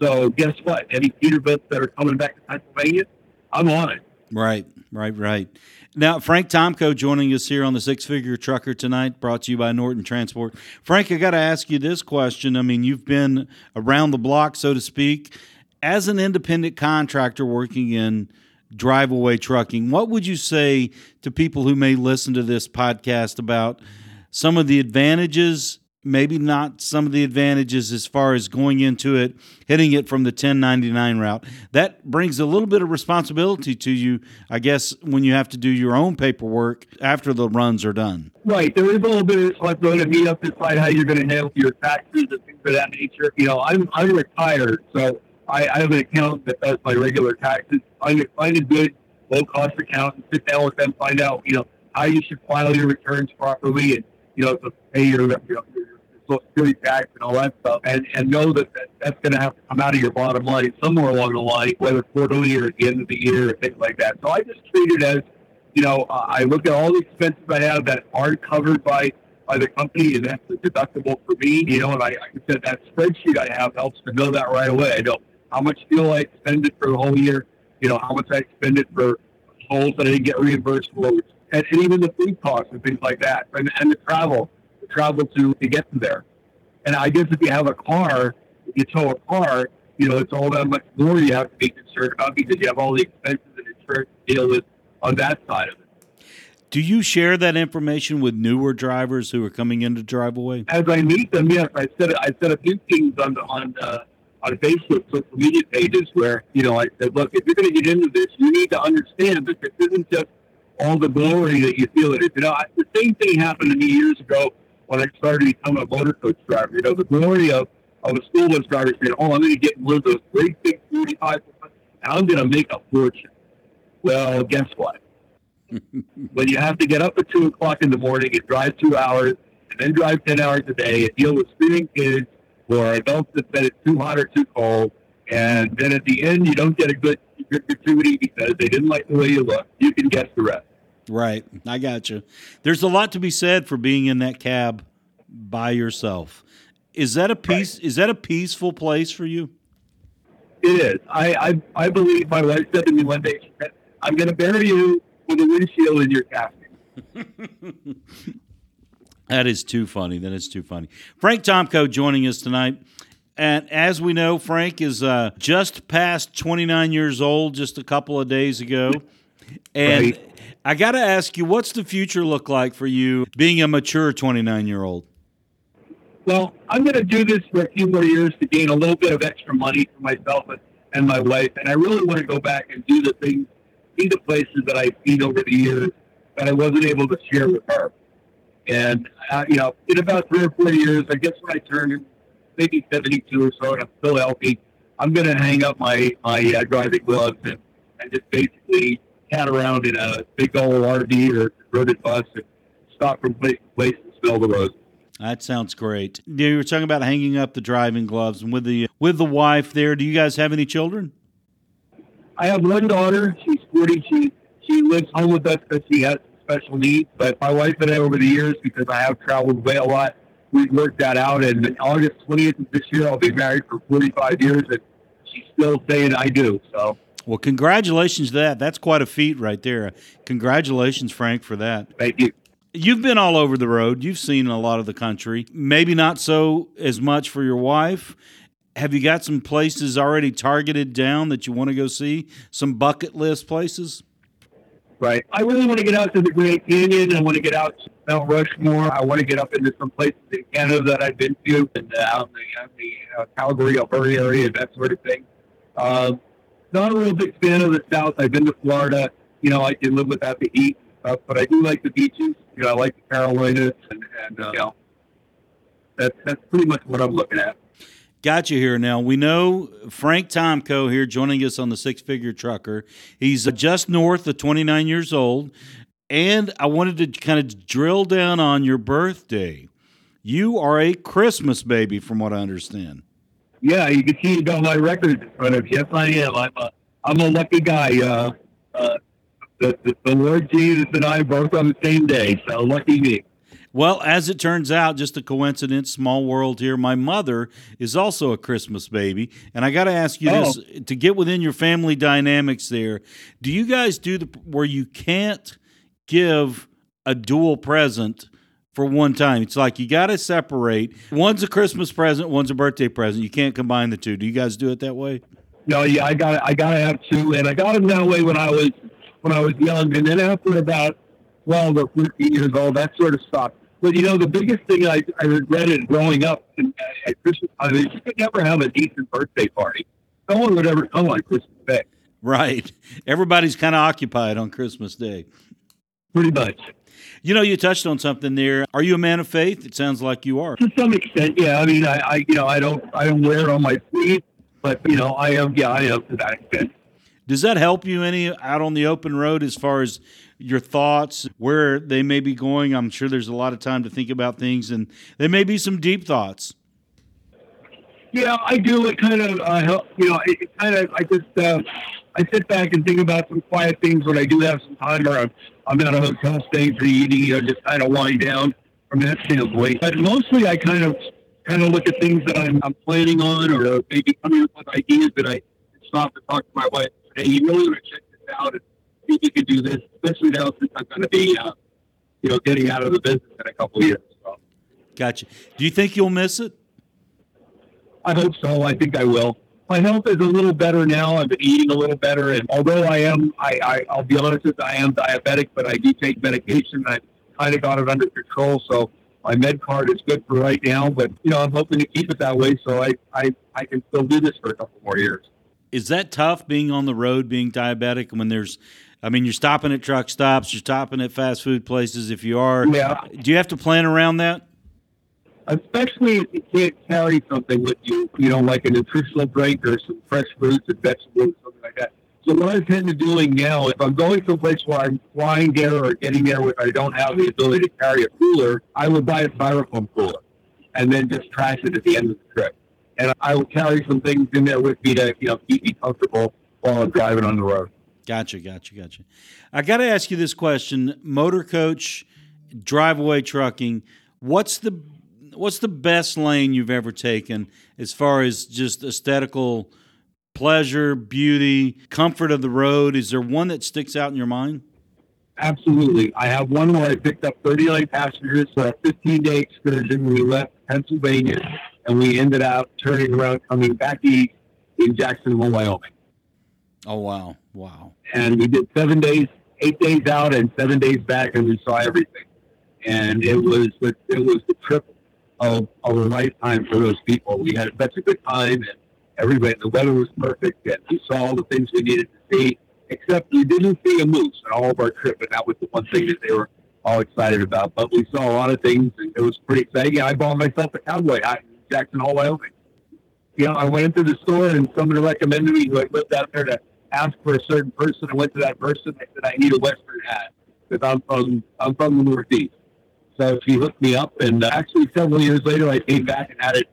So guess what? Any Peterbilts that are coming back to Pennsylvania, I'm on it. Right, right, right. Now, Frank Tomko joining us here on the Six Figure Trucker tonight, brought to you by Norton Transport. Frank, I got to ask you this question. I mean, you've been around the block, so to speak. As an independent contractor working in Drive-Away trucking, what would you say to people who may listen to this podcast about some of the advantages maybe not some of the advantages as far as going into it, hitting it from the 1099 route. That brings a little bit of responsibility to you, I guess, when you have to do your own paperwork after the runs are done. Right. There is a little bit of responsibility to up decide how you're going to handle your taxes and things of that nature. You know, I'm, I'm retired, so I, I have an accountant that does my regular taxes. Find a, find a good, low cost accountant, sit down with them, find out, you know, how you should file your returns properly and, you know, to pay your, you know, Social Security tax and all that stuff, and, and know that, that that's going to have to come out of your bottom line somewhere along the line, whether quarterly or at the end of the year or things like that. So I just treat it as, you know, I look at all the expenses I have that aren't covered by by the company, and that's deductible for me. You know, and I, I said that spreadsheet I have helps to know that right away. I know how much fuel I expended for the whole year. You know, how much I expended for tolls that I didn't get reimbursed for, and, and even the food costs and things like that, and, and the travel the travel to to get to there. And I guess if you have a car, if you tow a car, you know, it's all that much more you have to be concerned about because you have all the expenses and insurance to deal with on that side of it. Do you share that information with newer drivers who are coming into Drive-Away? As I meet them, yes, I said I said a few things on on uh, on Facebook social media pages where you know I said, look, if you're going to get into this, you need to understand that this isn't just all the glory that you feel it is. You know, the same thing happened to me years ago when I started becoming a motor coach driver. You know, the glory of, of a school bus driver saying, oh, I'm going to get one of those great big 45 and I'm going to make a fortune. Well, guess what? when you have to get up at 2 o'clock in the morning and drive two hours and then drive 10 hours a day and deal with screaming kids or adults that it's too hot or too cold, and then at the end you don't get a good, gratuity because they didn't like the way you look, you can guess the rest. Right. I got you. There's a lot to be said for being in that cab by yourself. Is that a peace? Right. Is that a peaceful place for you? It is. I I, I believe my wife said to me one day, she said, "I'm going to bury you with a windshield in your casket." that is too funny. That is too funny. Frank Tomko joining us tonight. And as we know, Frank is uh, just past 29 years old just a couple of days ago. And Right. I got to ask you, what's the future look like for you being a mature 29 year old? Well, I'm going to do this for a few more years to gain a little bit of extra money for myself and, my wife. And I really want to go back and do the things, see the places that I've seen over the years that I wasn't able to share with her. And, uh, you know, in about three or four years, I guess when I turn maybe 72 or so and I'm still healthy, I'm going to hang up my, my uh, driving gloves and, and just basically cat around in a big old RV or converted bus and stop from place to place and smell the roses. That sounds great. You were talking about hanging up the driving gloves and with the with the wife there. Do you guys have any children? I have one daughter. She's 40. She she lives home with us because she has special needs. But my wife and I, over the years, because I have traveled away a lot, we've worked that out. And August 20th of this year, I'll be married for 45 years, and she's still saying I do. So Well, congratulations to that. That's quite a feat right there. Congratulations, Frank, for that. thank you. You've been all over the road. You've seen a lot of the country. Maybe not so as much for your wife. Have you got some places already targeted down that you want to go see? Some bucket list places? Right. I really want to get out to the Grand Canyon. I want to get out to Mount Rushmore. I want to get up into some places in Canada that I've been to, and uh, out in the, out in the uh, Calgary, Alberta area, that sort of thing. Um, not a real big fan of the South. I've been to Florida. You know, I can live without the heat and but I do like the beaches. You know, I like the Carolinas, and, and uh, you know, that's that's pretty much what I'm looking at. Got you here now. We know Frank Tomko here joining us on the Six Figure Trucker. He's just north of 29 years old. And I wanted to kind of drill down on your birthday. You are a Christmas baby, from what I understand. Yeah, you can see it on my record in front of. Yes, I am. I'm a, I'm a lucky guy. Uh, uh, the, the Lord Jesus and I both on the same day, so lucky me. Well, as it turns out, just a coincidence, small world here. My mother is also a Christmas baby, and I got to ask you this oh. to get within your family dynamics. There, do you guys do the where you can't give a dual present for one time? It's like you got to separate. One's a Christmas present, one's a birthday present. You can't combine the two. Do you guys do it that way? No, yeah, I got I got to have two, and I got them that way when I was when I was young, and then after about twelve or fifteen years old, that sort of stopped. But you know, the biggest thing I, I regretted growing up and at Christmas time is you could never have a decent birthday party. No one would ever come on Christmas Day, Right. Everybody's kind of occupied on Christmas Day. pretty much. You know, you touched on something there. Are you a man of faith? It sounds like you are. To some extent, yeah. I mean, I, I you know, I don't I don't wear it on my sleeve, but you know, I am yeah, I am to that extent. Does that help you any out on the open road as far as your thoughts, where they may be going? I'm sure there's a lot of time to think about things, and there may be some deep thoughts. Yeah, I do. It kind of uh, help. You know, it, kind of. I just uh, I sit back and think about some quiet things when I do have some time, or I'm, I'm at a hotel staying for the evening. You know, just kind of wind down from that standpoint. But mostly, I kind of kind of look at things that I'm, I'm planning on, or maybe coming up with ideas that I stop and talk to my wife. Hey, you really want to check this out and if you could do this, especially now since I'm going to be, uh, you know, getting out of the business in a couple of years. So. Gotcha. Do you think you'll miss it? I hope so. I think I will. My health is a little better now. I've been eating a little better, and although I am, I, I I'll be honest with you, I am diabetic, but I do take medication. I've kind of got it under control, so my med card is good for right now. But you know, I'm hoping to keep it that way, so I I, I can still do this for a couple more years. Is that tough being on the road, being diabetic, when there's, I mean, you're stopping at truck stops, you're stopping at fast food places. If you are, Yeah. do you have to plan around that? Especially if you can't carry something with you, you know, like a nutritional drink or some fresh fruits and vegetables, something like that. So what I tend to doing now, if I'm going someplace where I'm flying there or getting there where I don't have the ability to carry a cooler, I would buy a styrofoam cooler and then just trash it at the end of the trip. And I will carry some things in there with me to, you know, keep me comfortable while I'm driving on the road. Gotcha, gotcha, gotcha. I got to ask you this question: Motor coach, Drive-Away trucking. What's the what's the best lane you've ever taken as far as just aesthetical pleasure, beauty, comfort of the road? Is there one that sticks out in your mind? Absolutely. I have one where I picked up 39 passengers for a 15 day excursion. We left Pennsylvania and we ended up turning around, coming back east in Jackson Hole, Wyoming. Oh wow, wow! And we did seven days, eight days out, and seven days back, and we saw everything. And it was it was the trip of, of a lifetime for those people. We had such a good time, and everybody. The weather was perfect, and we saw all the things we needed to see. Except we didn't see a moose in all of our trip, and that was the one thing that they were all excited about. But we saw a lot of things, and it was pretty exciting. I bought myself a cowboy hat in Jackson Hole, Wyoming. You know, I went into the store, and somebody recommended me who I lived out there to ask for a certain person. I went to that person. I said, I need a Western hat because I'm from I'm from the Northeast. So she hooked me up, and uh, actually several years later, I came back and had it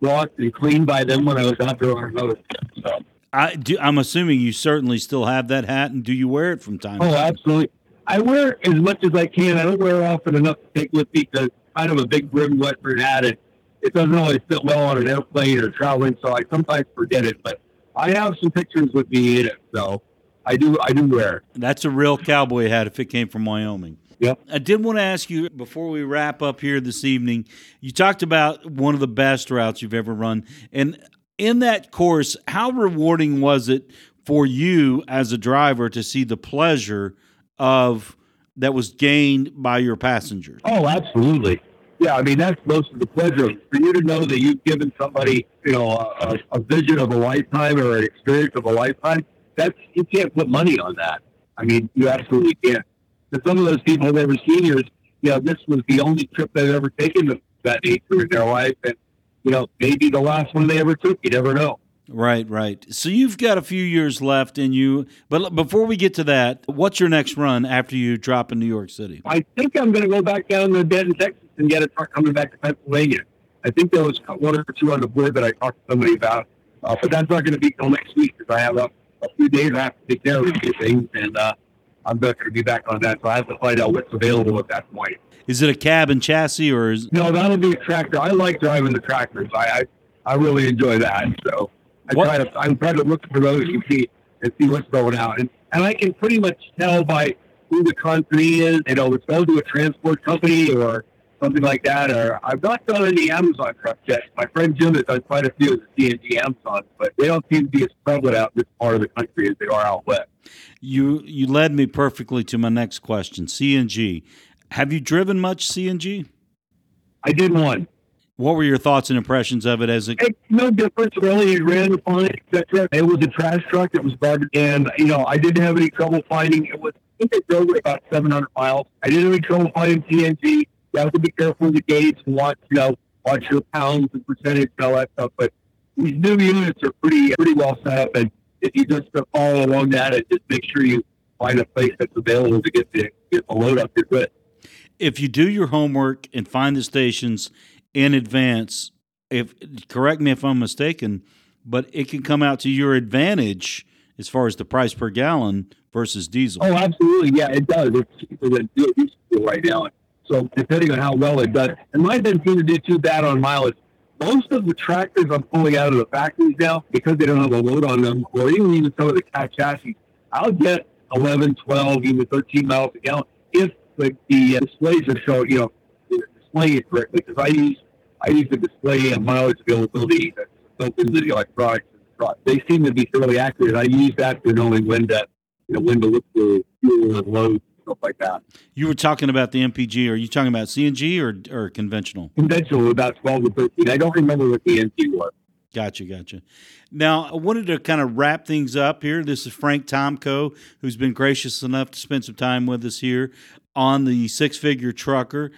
brought and cleaned by them when I was out there on another trip. So. I do, I'm assuming you certainly still have that hat, and do you wear it from time? Oh, to time? absolutely. I wear as much as I can. I don't wear often enough to take with me because kind of a big brim Western hat, and it doesn't always fit well on an airplane or traveling. So I sometimes forget it, but I have some pictures with me in it, so I do. I do wear it. That's a real cowboy hat if it came from Wyoming. Yep. I did want to ask you before we wrap up here this evening. You talked about one of the best routes you've ever run, and in that course, how rewarding was it for you as a driver to see the pleasure of that was gained by your passengers? Oh, absolutely. Yeah, I mean that's most of the pleasure for you to know that you've given somebody, you know, a, a vision of a lifetime or an experience of a lifetime. That's you can't put money on that. I mean, you absolutely can't. For some of those people that were seniors, you know, this was the only trip they've ever taken of that nature in their life, and you know, maybe the last one they ever took. You never know. Right, right. So you've got a few years left in you. But before we get to that, what's your next run after you drop in New York City? I think I'm going to go back down to Denton, Texas, and get a truck coming back to Pennsylvania. I think there was one or two on the board that I talked to somebody about, uh, but that's not going to be till next week because I have a, a few days I have to take care of a few things, and uh, I'm not going to be back on that. So I have to find out what's available at that point. Is it a cab and chassis or is No, that'll be a tractor. I like driving the tractors. I I, I really enjoy that. So I What- try to I'm trying to look for those and see and see what's going out. And and I can pretty much tell by who the company is. You know, it's going to a transport company or something like that. Or I've not done any Amazon trucks yet. My friend Jim has done quite a few of the CNG Amazons, but they don't seem to be as prevalent out in this part of the country as they are out west. you you led me perfectly to my next question. CNG. Have you driven much CNG? I did one. What were your thoughts and impressions of it as it It's no difference really. It ran fine, etc. It was a trash truck. It was garbage, and you know I didn't have any trouble finding. It was I think it drove it about 700 miles. I didn't have any trouble finding CNG. You have to be careful with the gauge and watch, you know, watch your pounds and percentage and all that stuff. But these new units are pretty pretty well set up, and if you just follow along that, and just make sure you find a place that's available to get the get the load up, you're good. if you do your homework and find the stations in advance, if correct me if I'm mistaken, but it can come out to your advantage as far as the price per gallon versus diesel. Oh, absolutely. Yeah, it does. It's cheaper than it used to do right now. So depending on how well it does, and seem to do too bad on mileage. Most of the tractors I'm pulling out of the factories now, because they don't have a load on them, or even even some of the cat chassis, I'll get 11, 12, even 13 miles a gallon if the, the uh, displays are showing, you know, displaying it correctly. Because I use I use the display and mileage availability that's built into the electronics. They seem to be fairly accurate. I use that for knowing when to, you know, when to look for fuel and load stuff like that. You were talking about the MPG. Are you talking about CNG or, or conventional? Conventional about 12 to 13. I don't remember what the NT was. Gotcha, gotcha. Now, I wanted to kind of wrap things up here. This is Frank Tomko, who's been gracious enough to spend some time with us here on the six figure trucker.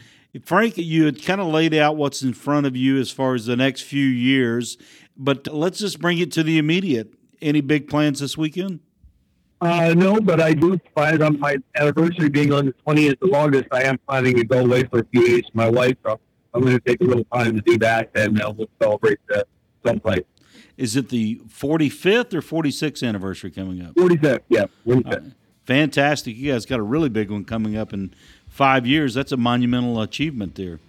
Frank, you had kind of laid out what's in front of you as far as the next few years, but let's just bring it to the immediate. Any big plans this weekend? Uh, no, but I do plan on my anniversary being on the 20th of August. I am planning to go away for a few days with my wife. So I'm going to take a little time to do that, and uh, we'll celebrate that someplace. Is it the 45th or 46th anniversary coming up? 45th, yeah, 45th. Fantastic. You guys got a really big one coming up in five years. That's a monumental achievement there.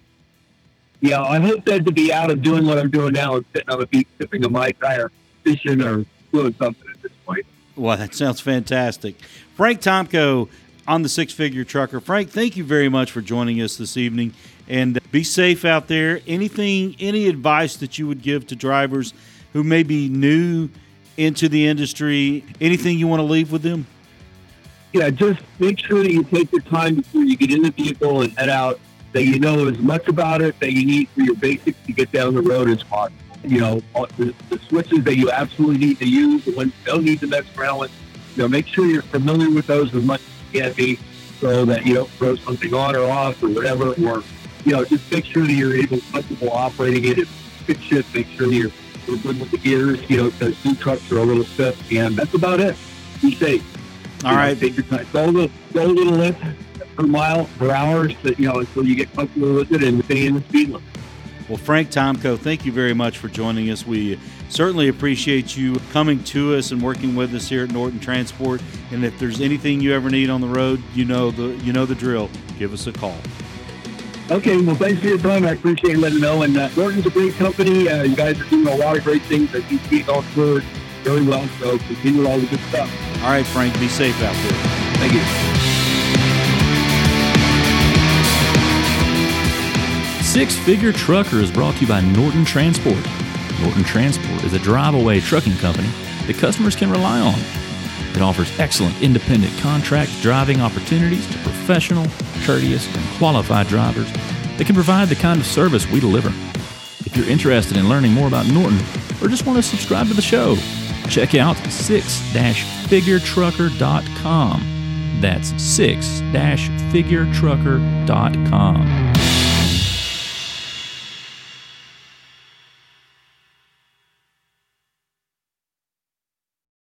Yeah, I hope that to be out of doing what I'm doing now and sitting on the beach sipping a Mai Tai or fishing or doing something at this point. Well, that sounds fantastic. Frank Tomko, on the Six Figure Trucker. Frank, thank you very much for joining us this evening. And be safe out there. Anything, any advice that you would give to drivers who may be new into the industry? Anything you want to leave with them? Yeah, just make sure that you take the time before you get in the vehicle and head out. That you know as much about it that you need for your basics to get down the road as possible. You know, the, the switches that you absolutely need to use, the ones you don't need to mess around with. You know, make sure you're familiar with those as much as you can be, so that you don't throw something on or off or whatever. Or you know, just make sure that you're able, comfortable operating it. Fix it, make sure that you're, you're good with the gears. You know, because new trucks are a little stiff, and that's about it. Be safe. All You know, take your time. Go a little, go a little length per mile per hour, so, you know, until you get comfortable with it and stay in the speed limit. Well, Frank Tomko, thank you very much for joining us. We certainly appreciate you coming to us and working with us here at Norton Transport. And if there's anything you ever need on the road, you know the you know the drill. Give us a call. Okay, well, thanks for your time. I appreciate letting know. And uh, Norton's a great company. Uh, you guys are doing a lot of great things. I think you going forward very well. So continue all the good stuff. All right, Frank, be safe out there. Thank you. Six Figure Trucker is brought to you by Norton Transport. Norton Transport is a drive away trucking company that customers can rely on. It offers excellent independent contract driving opportunities to professional, courteous, and qualified drivers that can provide the kind of service we deliver. If you're interested in learning more about Norton or just want to subscribe to the show, check out 6-figuretrucker.com. That's 6-figuretrucker.com.